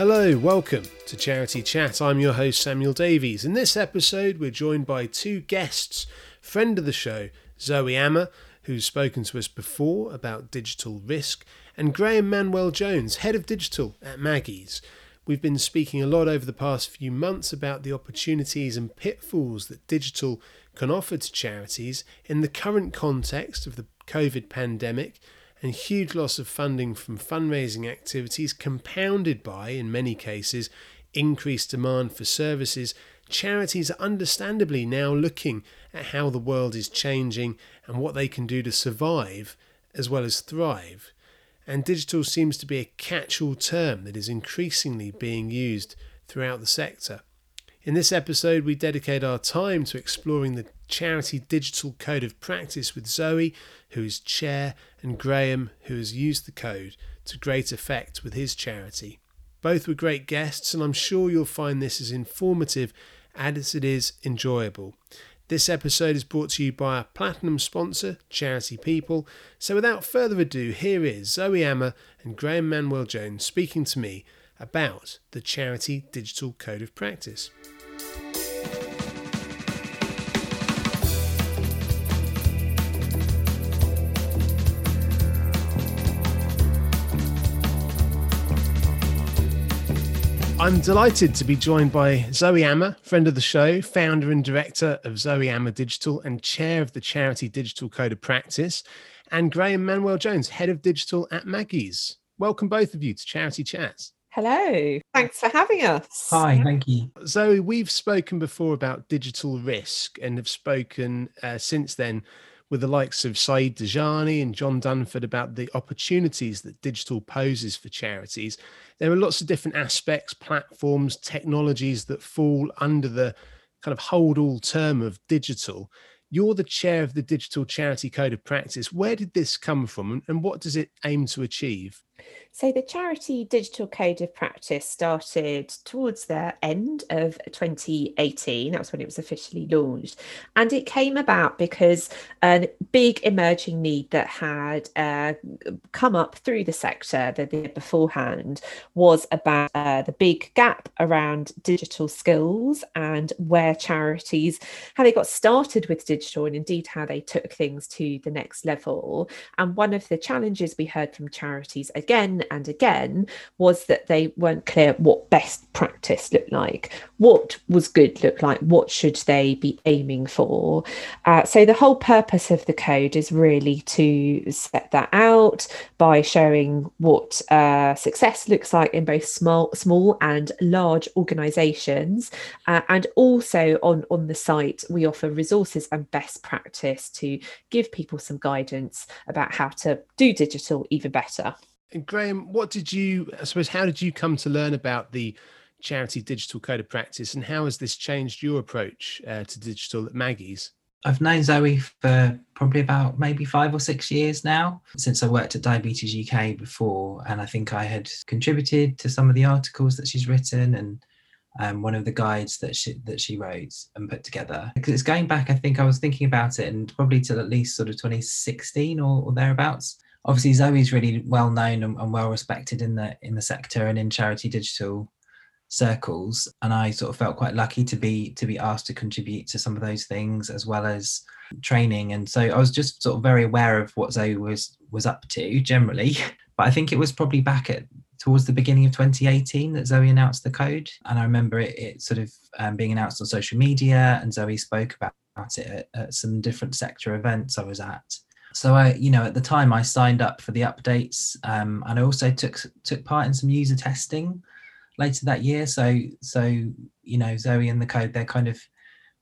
Hello, welcome to Charity Chat. I'm your host Samuel Davies. In this episode, we're joined by two guests, friend of the show, Zoe Amar, who's spoken to us before about digital risk, and Graham Manuel Jones, head of digital at Maggie's. We've been speaking a lot over the past few months about the opportunities and pitfalls that digital can offer to charities in the current context of the COVID pandemic and huge loss of funding from fundraising activities, compounded by, in many cases, increased demand for services, charities are understandably now looking at how the world is changing and what they can do to survive as well as thrive. And digital seems to be a catch all term that is increasingly being used throughout the sector. In this episode, we dedicate our time to exploring the charity digital code of practice with Zoe, who is chair, and Graham, who has used the code to great effect with his charity. Both were great guests, and I'm sure you'll find this as informative as it is enjoyable. This episode is brought to you by our platinum sponsor, Charity People. So without further ado, here is Zoe Amar and Graham Manuel Jones speaking to me about the Charity Digital Code of Practice. I'm delighted to be joined by Zoe Amar, friend of the show, founder and director of Zoe Amar Digital and chair of the charity Digital Code of Practice, and Graham Manuel Jones, head of digital at Maggie's. Welcome both of you to Charity Chats. Hello, thanks for having us. Hi, thank you. Zoe, we've spoken before about digital risk and have spoken uh, since then with the likes of Saeed Dajani and John Dunford about the opportunities that digital poses for charities. There are lots of different aspects, platforms, technologies that fall under the kind of hold all term of digital. You're the chair of the Digital Charity Code of Practice. Where did this come from and what does it aim to achieve? So, the Charity Digital Code of Practice started towards the end of 2018. That was when it was officially launched. And it came about because a big emerging need that had uh, come up through the sector the beforehand was about uh, the big gap around digital skills and where charities, how they got started with digital and indeed how they took things to the next level. And one of the challenges we heard from charities again and again was that they weren't clear what best practice looked like, what was good look like, what should they be aiming for. Uh, so the whole purpose of the code is really to set that out by showing what uh, success looks like in both small, small and large organisations, uh, and also on on the site we offer resources and best practice to give people some guidance about how to do digital even better. And Graham, what did you, I suppose, how did you come to learn about the Charity Digital Code of Practice and how has this changed your approach uh, to digital at Maggie's? I've known Zoe for probably about maybe five or six years now, since I worked at Diabetes UK before. And I think I had contributed to some of the articles that she's written and um, one of the guides that she that she wrote and put together. Because it's going back, I think I was thinking about it, and probably till at least sort of 2016 or, or thereabouts obviously Zoe's really well known and, and, well respected in the in the sector and in charity digital circles. And I sort of felt quite lucky to be to be asked to contribute to some of those things as well as training. And so I was just sort of very aware of what Zoe was was up to generally. But I think it was probably back at towards the beginning of 2018 that Zoe announced the code. And I remember it, it sort of um, being announced on social media and Zoe spoke about it at, at some different sector events I was at so I, you know, at the time I signed up for the updates, um, and I also took took part in some user testing later that year. So, so you know, Zoe and the code, they're kind of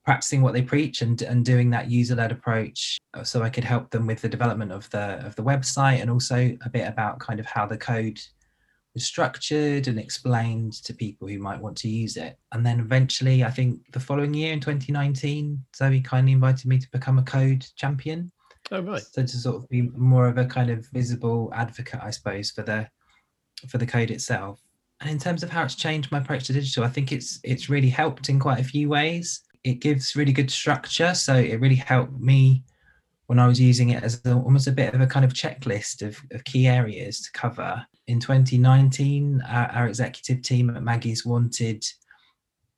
practicing what they preach and and doing that user led approach, uh, so I could help them with the development of the of the website and also a bit about kind of how the code was structured and explained to people who might want to use it. And then eventually, I think the following year in 2019, Zoe kindly invited me to become a code champion. Oh right. So to sort of be more of a kind of visible advocate, I suppose, for the for the code itself. And in terms of how it's changed my approach to digital, I think it's it's really helped in quite a few ways. It gives really good structure, so it really helped me when I was using it as a, almost a bit of a kind of checklist of, of key areas to cover. in 2019, our, our executive team at Maggie's wanted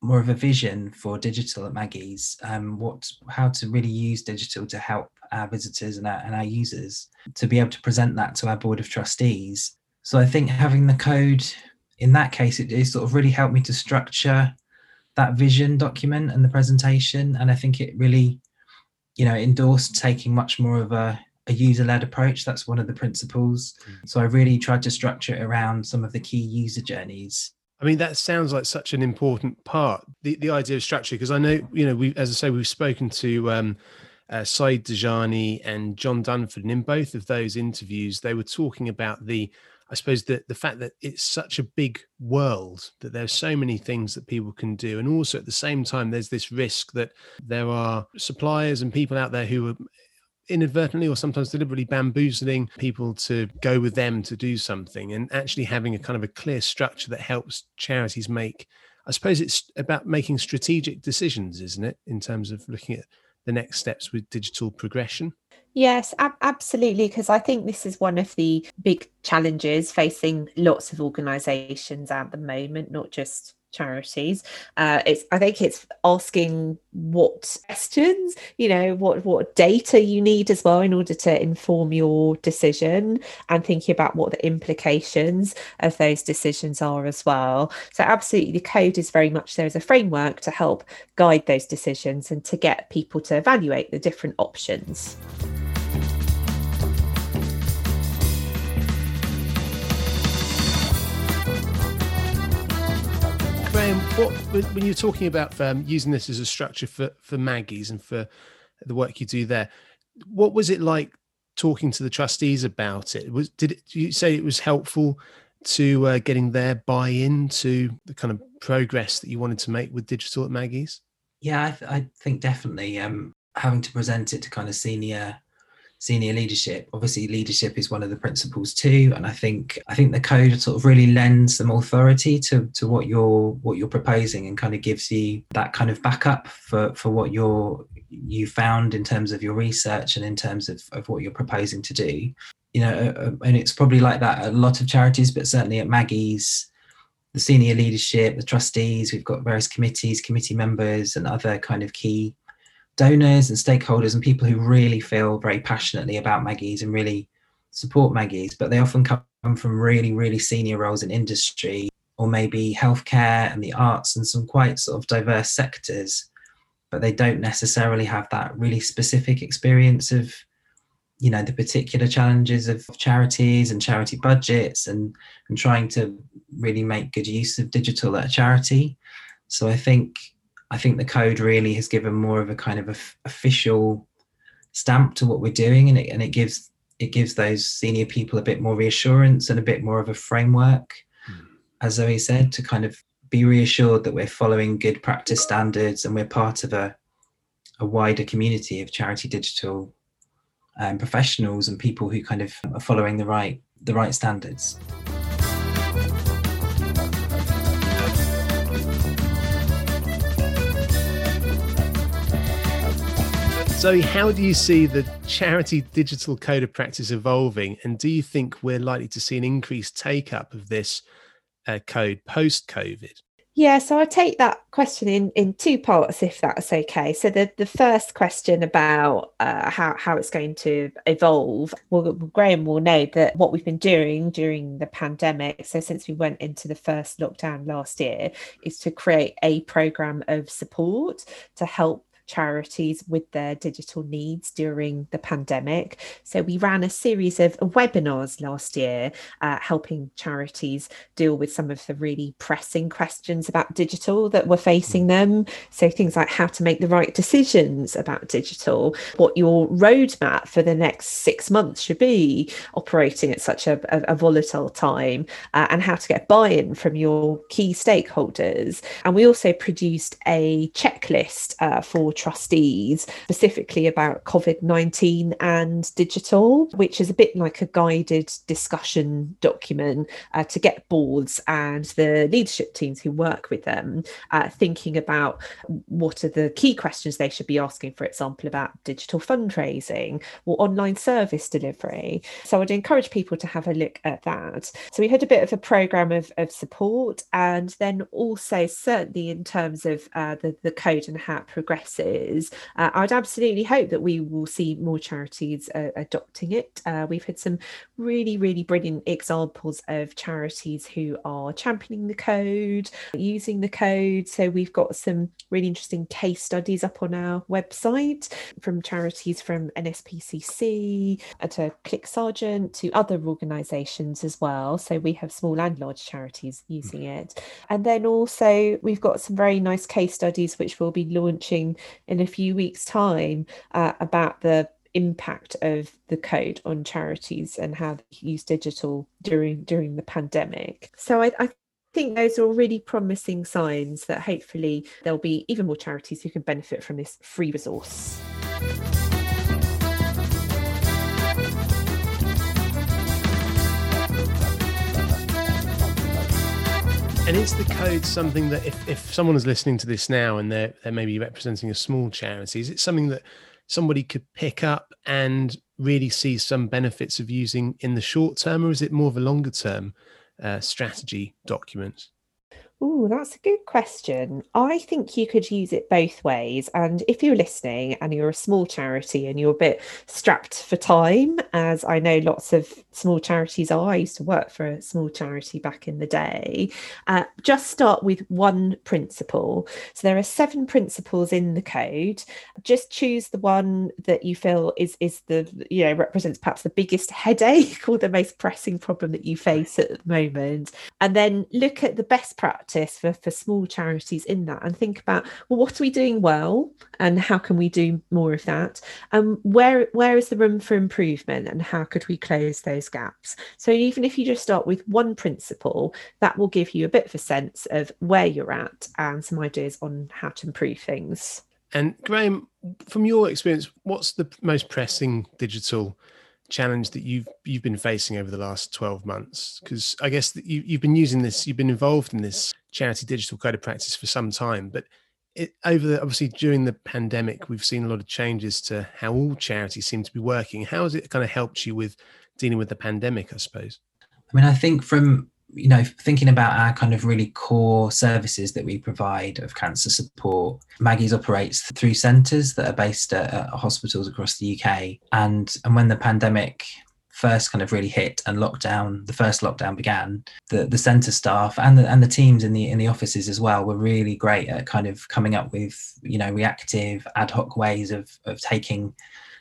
more of a vision for digital at Maggie's, um, what how to really use digital to help our visitors and our, and our users to be able to present that to our board of trustees. So I think having the code in that case, it, it sort of really helped me to structure that vision document and the presentation, and I think it really, you know, endorsed taking much more of a a user-led approach that's one of the principles mm. so i really tried to structure it around some of the key user journeys I mean, that sounds like such an important part, the, the idea of structure, because I know, you know, we, as I say, we've spoken to um, uh, Saeed Dajani and John Dunford, and in both of those interviews, they were talking about the, I suppose, the, the fact that it's such a big world, that there's so many things that people can do. And also at the same time, there's this risk that there are suppliers and people out there who are inadvertently or sometimes deliberately bamboozling people to go with them to do something and actually having a kind of a clear structure that helps charities make i suppose it's about making strategic decisions isn't it in terms of looking at the next steps with digital progression Yes, ab- absolutely. Because I think this is one of the big challenges facing lots of organisations at the moment, not just charities. Uh, it's i think it's asking what questions you know what what data you need as well in order to inform your decision and thinking about what the implications of those decisions are as well. So absolutely the code is very much there as a framework to help guide those decisions and to get people to evaluate the different options what when you're talking about um, using this as a structure for for Maggie's and for the work you do there, what was it like talking to the trustees about it? Was did, it, you say it was helpful to uh, getting their buy-in to the kind of progress that you wanted to make with digital at Maggie's? Yeah, I, th- I think definitely um, having to present it to kind of senior senior leadership. Obviously leadership is one of the principles too and i think i think the code sort of really lends some authority to to what you're what you're proposing and kind of gives you that kind of backup for for what you're you found in terms of your research and in terms of, of what you're proposing to do. You know uh, uh, and it's probably like that at a lot of charities but certainly at maggie's the senior leadership the trustees we've got various committees committee members and other kind of key donors and stakeholders and people who really feel very passionately about Maggie's and really support Maggie's, but they often come from really, really senior roles in industry or maybe healthcare and the arts and some quite sort of diverse sectors, but they don't necessarily have that really specific experience of you know the particular challenges of charities and charity budgets and and trying to really make good use of digital at a charity. So i think I think the code really has given more of a kind of a f- official stamp to what we're doing, and it and it gives it gives those senior people a bit more reassurance and a bit more of a framework, mm. as Zoe said, to kind of be reassured that we're following good practice standards and we're part of a a wider community of charity digital um, professionals and people who kind of are following the right the right standards. So, how do you see the charity digital code of practice evolving? And do you think we're likely to see an increased take up of this uh, code post COVID? Yeah, so I take that question in in two parts, if that's okay. So the the first question about uh, how how it's going to evolve. Well, Graham will know that what we've been doing during the pandemic. So since we went into the first lockdown last year, is to create a program of support to help charities with their digital needs during the pandemic. So we ran a series of webinars last year, uh, helping charities deal with some of the really pressing questions about digital that were facing them. So things like how to make the right decisions about digital, what your roadmap for the next six months should be operating at such a, a, a volatile time, uh, and how to get buy-in from your key stakeholders. And we also produced a checklist uh, for trustees, specifically about COVID 19 and digital, which is a bit like a guided discussion document uh, to get boards and the leadership teams who work with them uh, thinking about what are the key questions they should be asking, for example, about digital fundraising or online service delivery. So I'd encourage people to have a look at that. So we had a bit of a program of, of support and then also certainly in terms of uh, the, the code and how it progresses, uh, I'd absolutely hope that we will see more charities uh, adopting it. Uh, we've had some really, really brilliant examples of charities who are championing the code, using the code. So we've got some really interesting case studies up on our website from charities from NSPCC to Click CLIC Sargent to other organisations as well. So we have small and large charities using it. And then also we've got some very nice case studies which we'll be launching in a few weeks' time uh, about the impact of the code on charities and how they use digital during during the pandemic. So I, I think those are all really promising signs that hopefully there'll be even more charities who can benefit from this free resource. And is the code something that if, if someone is listening to this now and they're, they're maybe representing a small charity, is it something that somebody could pick up and really see some benefits of using in the short term, or is it more of a longer term uh, strategy document? Oh, that's a good question. I think you could use it both ways. And if you're listening and you're a small charity and you're a bit strapped for time, as I know lots of small charities are, I used to work for a small charity back in the day, uh, just start with one principle. So there are seven principles in the code. Just choose the one that you feel is, is the, you know, represents perhaps the biggest headache or the most pressing problem that you face at the moment. And then look at the best practice for, for small charities in that and think about well what are we doing well and how can we do more of that and um, where where is the room for improvement and how could we close those gaps. So even if you just start with one principle that will give you a bit of a sense of where you're at and some ideas on how to improve things. And graham from your experience what's the most pressing digital challenge that you've you've been facing over the last 12 months? Because i guess you, you've been using this you've been involved in this charity digital code of practice for some time but it, over the obviously during the pandemic we've seen a lot of changes to how all charities seem to be working. How has it kind of helped you with dealing with the pandemic i suppose i mean i think from you know, thinking about our kind of really core services that we provide of cancer support, Maggie's operates through centres that are based at, at, hospitals across the UK. And and when the pandemic first kind of really hit and lockdown, the first lockdown began, the the centre staff and the and the teams in the in the offices as well were really great at kind of coming up with you know reactive ad hoc ways of of taking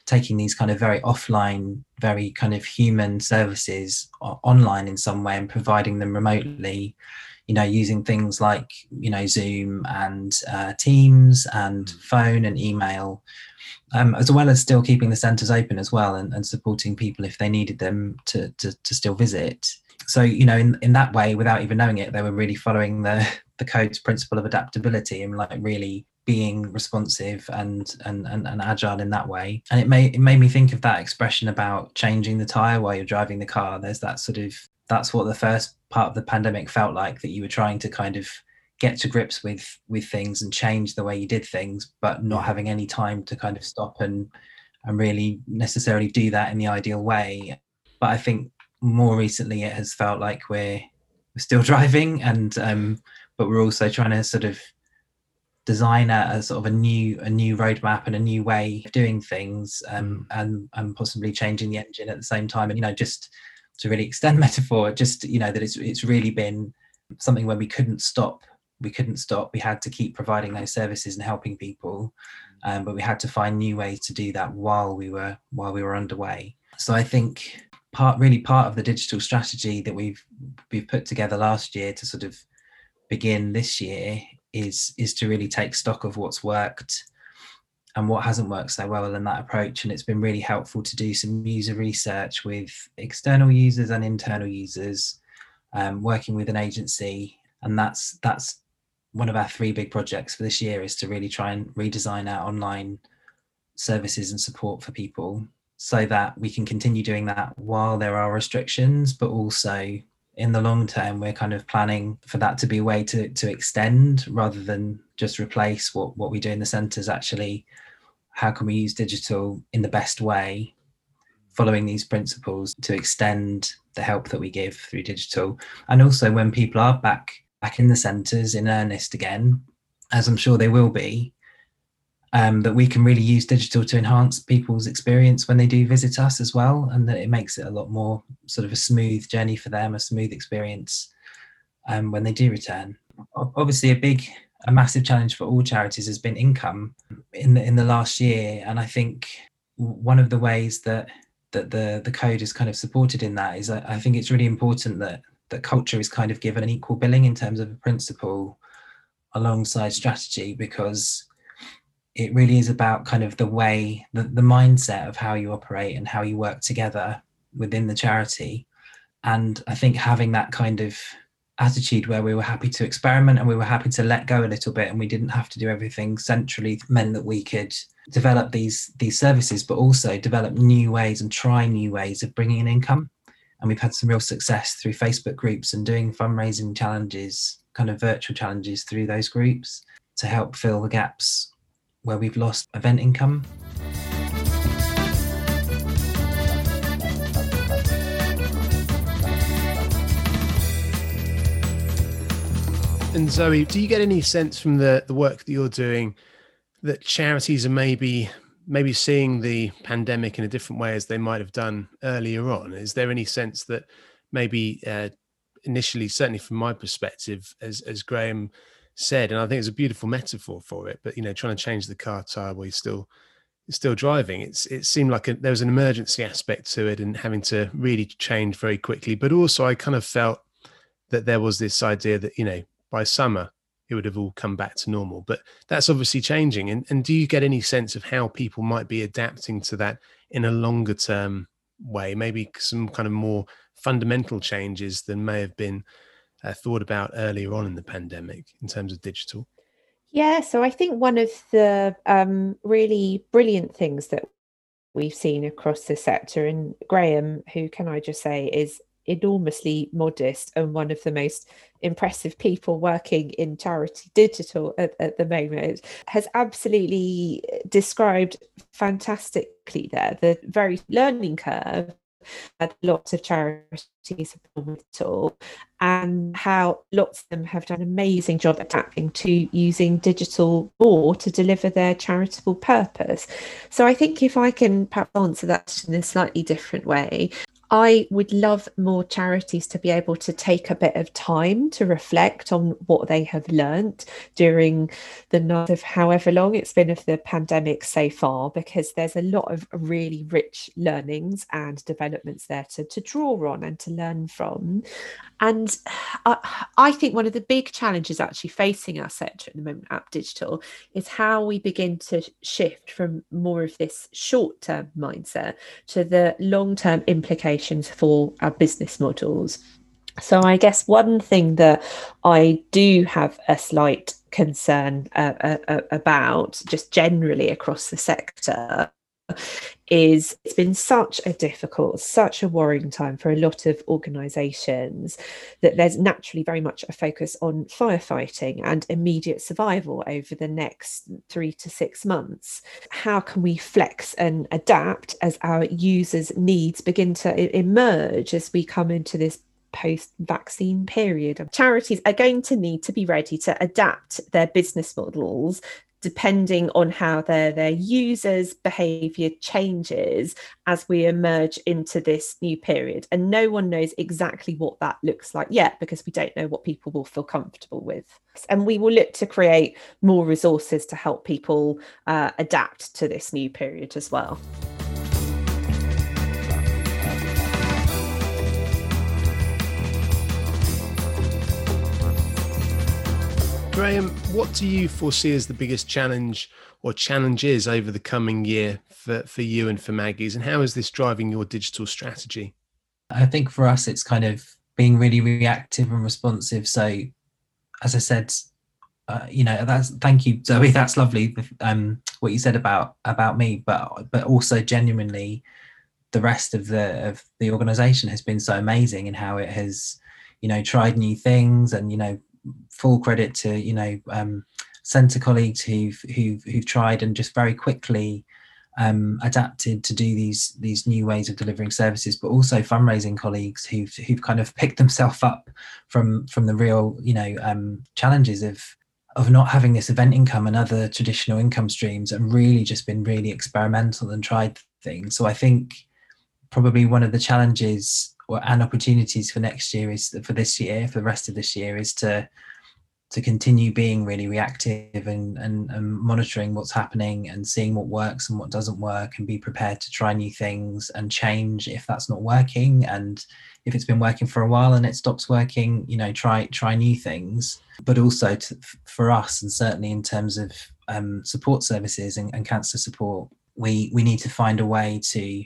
taking these kind of very offline, very kind of human services online in some way and providing them remotely. You know, using things like you know Zoom and uh, Teams and mm. phone and email, um, as well as still keeping the centres open as well and, and supporting people if they needed them to, to, to still visit. So you know, in in that way, without even knowing it, they were really following the the code's principle of adaptability and like really being responsive and, and and and agile in that way. And it made it made me think of that expression about changing the tire while you're driving the car. There's that sort of that's what the first part of the pandemic felt like that you were trying to kind of get to grips with with things and change the way you did things but not having any time to kind of stop and and really necessarily do that in the ideal way. But i think more recently it has felt like we're we're still driving and um but we're also trying to sort of design a, a, sort of a new a new roadmap and a new way of doing things um, mm. and and possibly changing the engine at the same time. And you know just to really extend metaphor just you know that it's it's really been something where we couldn't stop we couldn't stop. We had to keep providing those services and helping people um, but we had to find new ways to do that while we were while we were underway. So i think part really part of the digital strategy that we've we've put together last year to sort of begin this year is is to really take stock of what's worked and what hasn't worked so well in that approach. And it's been really helpful to do some user research with external users and internal users um, working with an agency. And that's that's one of our three big projects for this year is to really try and redesign our online services and support for people so that we can continue doing that while there are restrictions, but also in the long term, we're kind of planning for that to be a way to, to extend rather than just replace what, what we do in the centres. Actually, how can we use digital in the best way, following these principles to extend the help that we give through digital? And also, when people are back back in the centres in earnest again, as I'm sure they will be, um, that we can really use digital to enhance people's experience when they do visit us as well, and that it makes it a lot more sort of a smooth journey for them, a smooth experience um, when they do return. Obviously, a big, a massive challenge for all charities has been income in the in the last year, and I think one of the ways that that the the code is kind of supported in that is I, I think it's really important that that culture is kind of given an equal billing in terms of a principle alongside strategy because it really is about kind of the way the, the mindset of how you operate and how you work together within the charity. And i think having that kind of attitude where we were happy to experiment and we were happy to let go a little bit and we didn't have to do everything centrally meant that we could develop these these services but also develop new ways and try new ways of bringing in income. And we've had some real success through facebook groups and doing fundraising challenges kind of virtual challenges through those groups to help fill the gaps where we've lost event income. And Zoe, do you get any sense from the, the work that you're doing that charities are maybe maybe seeing the pandemic in a different way as they might have done earlier on? Is there any sense that maybe uh, initially, certainly from my perspective, as as Graham said, and I think it's a beautiful metaphor for it. But you know, trying to change the car tire while you're still still driving, it's it seemed like a, there was an emergency aspect to it, and having to really change very quickly. But also, I kind of felt that there was this idea that you know by summer it would have all come back to normal. But that's obviously changing. And and do you get any sense of how people might be adapting to that in a longer term way? Maybe some kind of more fundamental changes than may have been uh, thought about earlier on in the pandemic in terms of digital? Yeah, so I think one of the um, really brilliant things that we've seen across the sector, and Graham, who can I just say is enormously modest and one of the most impressive people working in charity digital at, at, the moment has absolutely described fantastically there the very learning curve that lots of charities with it all, and how lots of them have done an amazing job adapting to using digital more to deliver their charitable purpose. So I think if I can perhaps answer that in a slightly different way, I would love more charities to be able to take a bit of time to reflect on what they have learnt during the night of however long it's been of the pandemic so far, because there's a lot of really rich learnings and developments there to, to draw on and to learn from. And I, I think one of the big challenges actually facing our sector at the moment, App Digital, is how we begin to shift from more of this short term mindset to the long term implications for our business models. So, I guess one thing that I do have a slight concern uh, uh, uh about, just generally across the sector, is it's been such a difficult, such a worrying time for a lot of organisations that there's naturally very much a focus on firefighting and immediate survival over the next three to six months. How can we flex and adapt as our users' needs begin to emerge as we come into this post vaccine period. Charities are going to need to be ready to adapt their business models depending on how their their users behavior changes as we emerge into this new period. And no one knows exactly what that looks like yet because we don't know what people will feel comfortable with. And we will look to create more resources to help people uh, adapt to this new period as well Graham, what do you foresee as the biggest challenge or challenges over the coming year for, for you and for Maggie's? And how is this driving your digital strategy? I think for us, it's kind of being really reactive and responsive. So, as I said uh, you know that's thank you zoe that's lovely um what you said about about me but but also genuinely the rest of the of the organization has been so amazing in how it has you know tried new things and you know full credit to you know um center colleagues who've who've who've tried and just very quickly um, adapted to do these these new ways of delivering services, but also fundraising colleagues who've who've kind of picked themselves up from from the real you know um, challenges of of not having this event income and other traditional income streams, and really just been really experimental and tried things. So I think probably one of the challenges and opportunities for next year is for this year for the rest of this year is to to continue being really reactive and, and, and, monitoring what's happening and seeing what works and what doesn't work and be prepared to try new things and change if that's not working. And if it's been working for a while and it stops working you know try try new things. But also to, for us and certainly in terms of um, support services and, and cancer support we we need to find a way to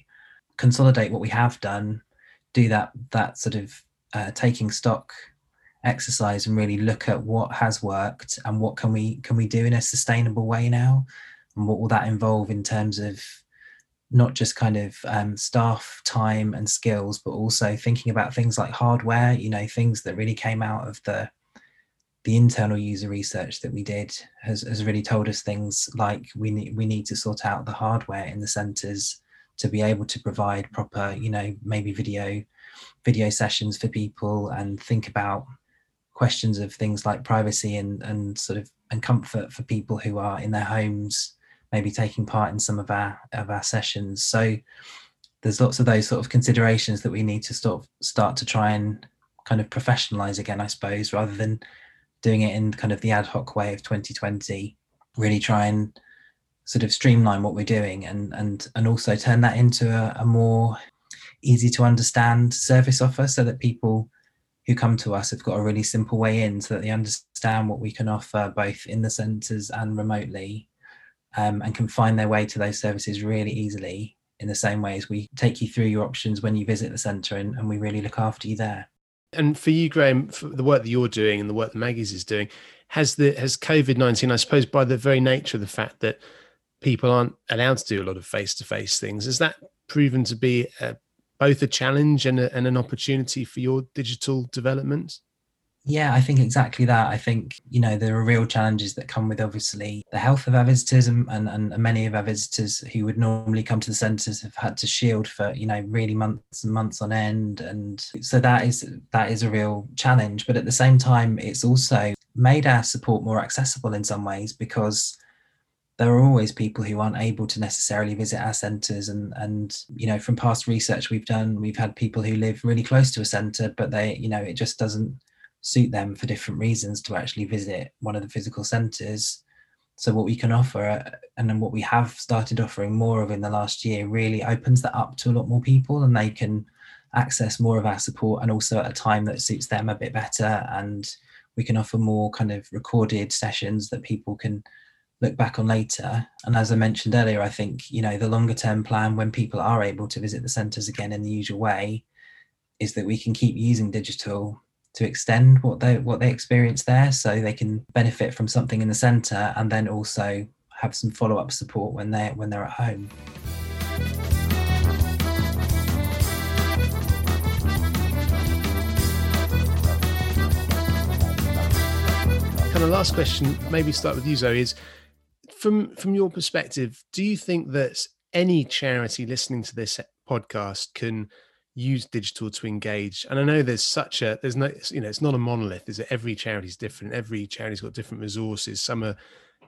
consolidate what we have done do that that sort of uh, taking stock exercise and really look at what has worked and what can we can we do in a sustainable way now? And what will that involve in terms of not just kind of um, staff time and skills but also thinking about things like hardware you know things that really came out of the the internal user research that we did has, has really told us things like we need we need to sort out the hardware in the centers to be able to provide proper you know maybe video video sessions for people and think about questions of things like privacy and and sort of and comfort for people who are in their homes maybe taking part in some of our of our sessions. So there's lots of those sort of considerations that we need to sort of start to try and kind of professionalize again i suppose rather than doing it in kind of the ad hoc way of 2020 really try and sort of streamline what we're doing and and and also turn that into a, a more easy to understand service offer so that people who come to us have got a really simple way in so that they understand what we can offer both in the centres and remotely um, and can find their way to those services really easily in the same way as we take you through your options when you visit the centre and, and we really look after you there. And for you, Graham, for the work that you're doing and the work that Maggie's is doing, has the has COVID nineteen, I suppose, by the very nature of the fact that people aren't allowed to do a lot of face to face things, has that proven to be a both a challenge and, a, and an opportunity for your digital development? Yeah, I think exactly that. I think, you know, there are real challenges that come with obviously the health of our visitors and, and, and many of our visitors who would normally come to the centres have had to shield for, you know, really months and months on end. And so that is that is a real challenge. But at the same time, it's also made our support more accessible in some ways because there are always people who aren't able to necessarily visit our centres and and you know from past research we've done we've had people who live really close to a centre but they you know it just doesn't suit them for different reasons to actually visit one of the physical centres. So what we can offer uh, and then what we have started offering more of in the last year really opens that up to a lot more people and they can access more of our support and also at a time that suits them a bit better. And we can offer more kind of recorded sessions that people can look back on later. And as I mentioned earlier, I think, you know, the longer term plan when people are able to visit the centres again in the usual way is that we can keep using digital to extend what they what they experience there so they can benefit from something in the centre and then also have some follow-up support when they when they're at home. Kind of last question, maybe start with you, Zoe, is from from your perspective, do you think that any charity listening to this podcast can use digital to engage? And I know there's such a there's no you know it's not a monolith. Is it? Every charity is different. Every charity's got different resources. Some are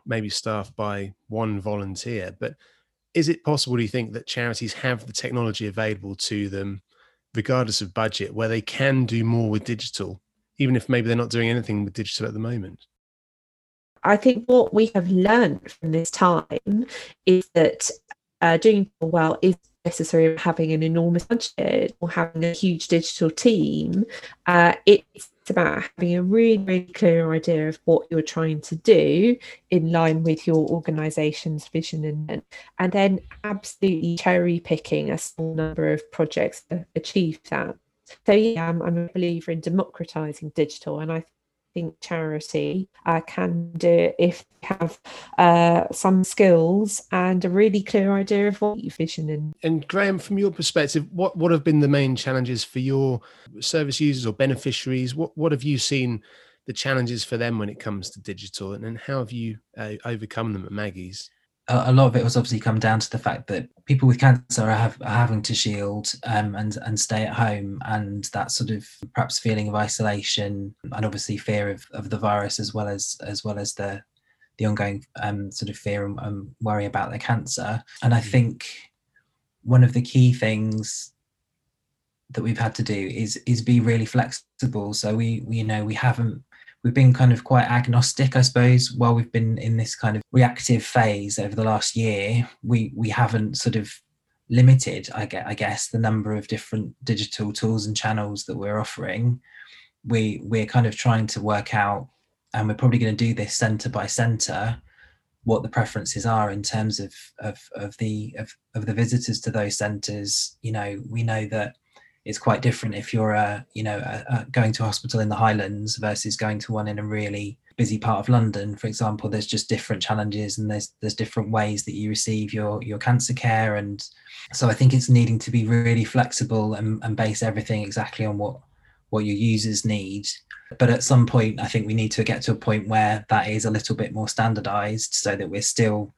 maybe staffed by one volunteer, but is it possible do you think that charities have the technology available to them regardless of budget where they can do more with digital even if maybe they're not doing anything with digital at the moment I think what we have learned from this time is that uh, doing well is necessary having an enormous budget or having a huge digital team. Uh, it's about having a really, really clear idea of what you're trying to do in line with your organization's vision and and then absolutely cherry picking a small number of projects to achieve that. So yeah, I'm, I'm a believer in democratizing digital, and I think charity uh, can do if they have uh, some skills and a really clear idea of what your vision and and Graham, from your perspective, what what have been the main challenges for your service users or beneficiaries? What what have you seen the challenges for them when it comes to digital, and, and how have you uh, overcome them at Maggie's? A lot of it was obviously come down to the fact that people with cancer are, have, are having to shield um, and and stay at home, and that sort of perhaps feeling of isolation and obviously fear of, of the virus as well as as well as the the ongoing um, sort of fear and, and worry about their cancer. And I mm. think one of the key things that we've had to do is is be really flexible. So we, we you know we haven't we've been kind of quite agnostic, I suppose, while we've been in this kind of reactive phase over the last year. We we haven't sort of limited, I guess, I guess the number of different digital tools and channels that we're offering. We we're kind of trying to work out, and we're probably going to do this center by center, what the preferences are in terms of of of the of, of the visitors to those centers. You know, we know that it's quite different if you're uh, you know uh, going to a hospital in the Highlands versus going to one in a really busy part of London, for example. There's just different challenges and there's there's different ways that you receive your your cancer care, and so I think it's needing to be really flexible and, and base everything exactly on what what your users need. But at some point, I think we need to get to a point where that is a little bit more standardized so that we're still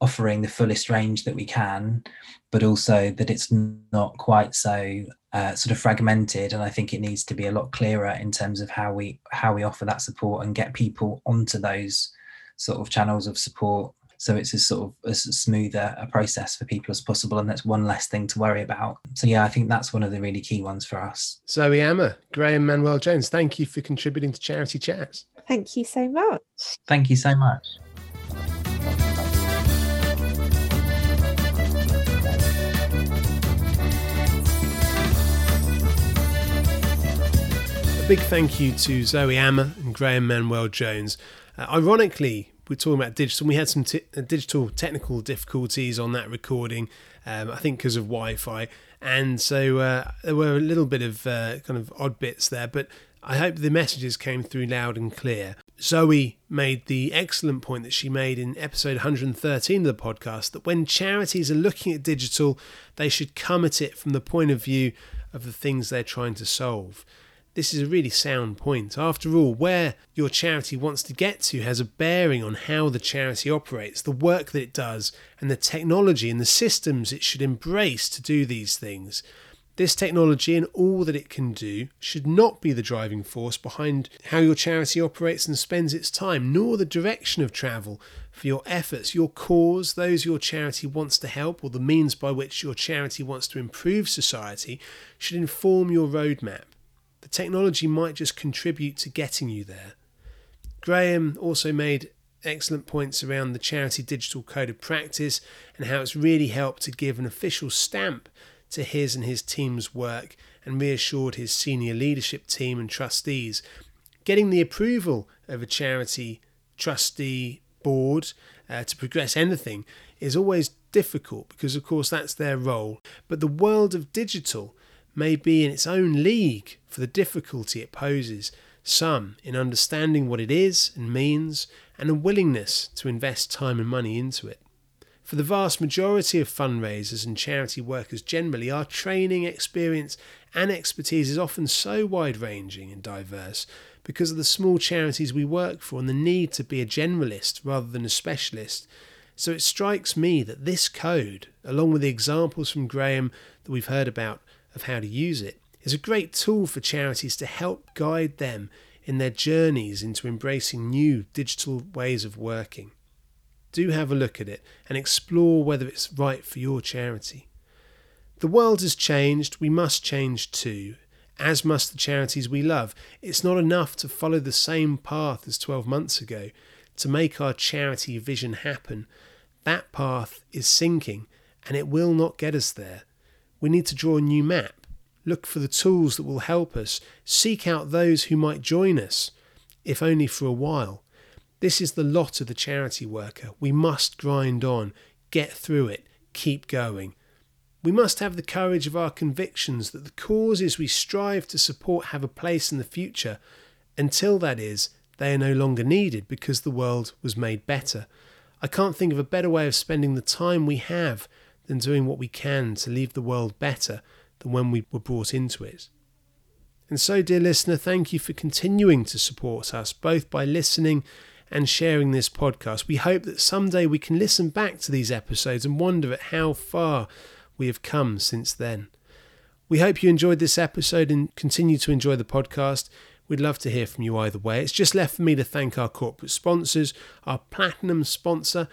offering the fullest range that we can, but also that it's not quite so uh, sort of fragmented. And I think it needs to be a lot clearer in terms of how we how we offer that support and get people onto those sort of channels of support. So it's as sort of as smoother a process for people as possible, and that's one less thing to worry about. So yeah, I think that's one of the really key ones for us. Zoe Amar, Graham Manuel Jones, thank you for contributing to Charity Chats. Thank you so much. Thank you so much. Big thank you to Zoe Amar and Graham Manuel Jones. Uh, ironically, we're talking about digital. We had some t- uh, digital technical difficulties on that recording, um, I think because of Wi Fi. And so uh, there were a little bit of uh, kind of odd bits there, but I hope the messages came through loud and clear. Zoe made the excellent point that she made in episode 113 of the podcast that when charities are looking at digital, they should come at it from the point of view of the things they're trying to solve. This is a really sound point. After all, where your charity wants to get to has a bearing on how the charity operates, the work that it does, and the technology and the systems it should embrace to do these things. This technology and all that it can do should not be the driving force behind how your charity operates and spends its time, nor the direction of travel for your efforts, your cause, those your charity wants to help, or the means by which your charity wants to improve society should inform your roadmap. The technology might just contribute to getting you there. Graham also made excellent points around the charity digital code of practice and how it's really helped to give an official stamp to his and his team's work and reassured his senior leadership team and trustees. Getting the approval of a charity trustee board uh, to progress anything is always difficult because, of course, that's their role. But the world of digital may be in its own league for the difficulty it poses, some in understanding what it is and means, and a willingness to invest time and money into it. For the vast majority of fundraisers and charity workers generally, our training, experience, and expertise is often so wide ranging and diverse because of the small charities we work for and the need to be a generalist rather than a specialist. So it strikes me that this code, along with the examples from Graham that we've heard about, of how to use it is a great tool for charities to help guide them in their journeys into embracing new digital ways of working. Do have a look at it and explore whether it's right for your charity. The world has changed, we must change too, as must the charities we love. It's not enough to follow the same path as 12 months ago to make our charity vision happen. That path is sinking and it will not get us there. We need to draw a new map, look for the tools that will help us, seek out those who might join us, if only for a while. This is the lot of the charity worker. We must grind on, get through it, keep going. We must have the courage of our convictions that the causes we strive to support have a place in the future, Until that is, they are no longer needed because the world was made better. I can't think of a better way of spending the time we have than doing what we can to leave the world better than when we were brought into it. And so, dear listener, thank you for continuing to support us, both by listening and sharing this podcast. We hope that someday we can listen back to these episodes and wonder at how far we have come since then. We hope you enjoyed this episode and continue to enjoy the podcast. We'd love to hear from you either way. It's just left for me to thank our corporate sponsors, our platinum sponsor,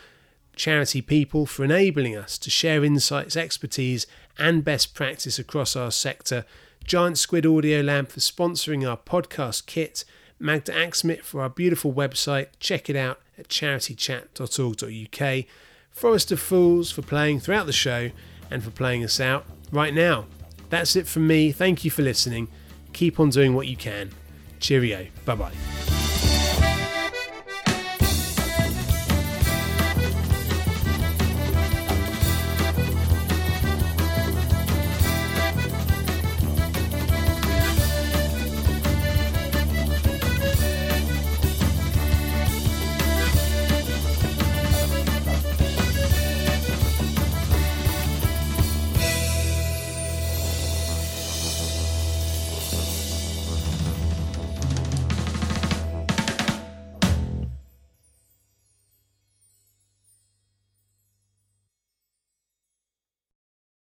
Charity People, for enabling us to share insights, expertise, and best practice across our sector, Giant Squid Audio Lab for sponsoring our podcast kit, Magda Axmit for our beautiful website. Check it out at charitychat.org.uk. Forest of Fools for playing throughout the show and for playing us out right now. That's it from me. Thank you for listening. Keep on doing what you can. Cheerio. Bye bye.